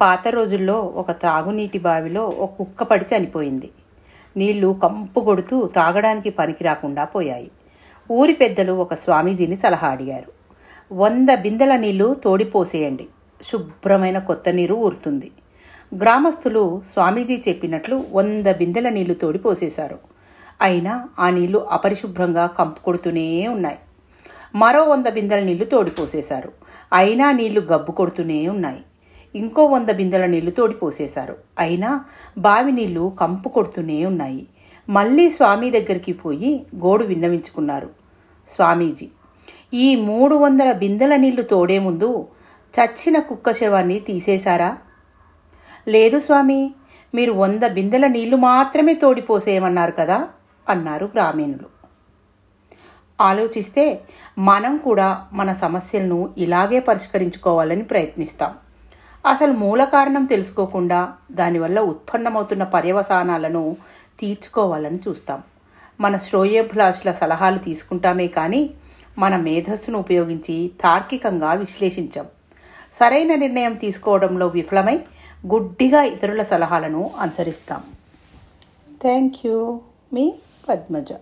పాత రోజుల్లో ఒక తాగునీటి బావిలో ఒక కుక్క పడి చనిపోయింది. నీళ్ళు కంపు కొడుతూ తాగడానికి పనికి రాకుండా పోయాయి. ఊరి పెద్దలు ఒక స్వామీజీని సలహా అడిగారు. వంద బిందెల నీళ్ళు తోడిపోసేయండి. శుభ్రమైన కొత్త నీరు ఊరుతుంది. గ్రామస్తులు స్వామీజీ చెప్పినట్లు వంద బిందెల నీళ్ళు తోడిపోసేశారు. అయినా ఆ నీళ్ళు అపరిశుభ్రంగా కంపు కొడుతూనే ఉన్నాయి. మరో వంద బిందెల నీళ్ళు తోడిపోసేశారు. అయినా నీళ్ళు గబ్బు కొడుతూనే ఉన్నాయి. ఇంకో వంద బిందెల నీళ్ళు తోడిపోసేశారు. అయినా బావి నీళ్ళు కంపు కొడుతూనే ఉన్నాయి. మళ్ళీ స్వామి దగ్గరికి పోయి గోడు విన్నవించుకున్నారు. స్వామీజీ ఈ మూడు వందల బిందెల నీళ్ళు తోడే ముందు చచ్చిన కుక్క శవాన్ని తీసేశారా? లేదు స్వామి మీరు వంద బిందెల నీళ్ళు మాత్రమే తోడిపోసేయమన్నారు కదా? అన్నారు గ్రామీణులు. ఆలోచిస్తే మనం కూడా మన సమస్యలను ఇలాగే పరిష్కరించుకోవాలని ప్రయత్నిస్తాం. అసలు మూల కారణం తెలుసుకోకుండా దానివల్ల ఉత్పన్నమవుతున్న పర్యవసానాలను తీర్చుకోవాలని చూస్తాం. మన శ్రోయేభిలాషుల సలహాలు తీసుకుంటామే కానీ మన మేధస్సును ఉపయోగించి తార్కికంగా విశ్లేషించాం. సరైన నిర్ణయం తీసుకోవడంలో విఫలమై గుడ్డిగా ఇతరుల సలహాలను అనుసరిస్తాం. థ్యాంక్ యూ మీ పద్మజ.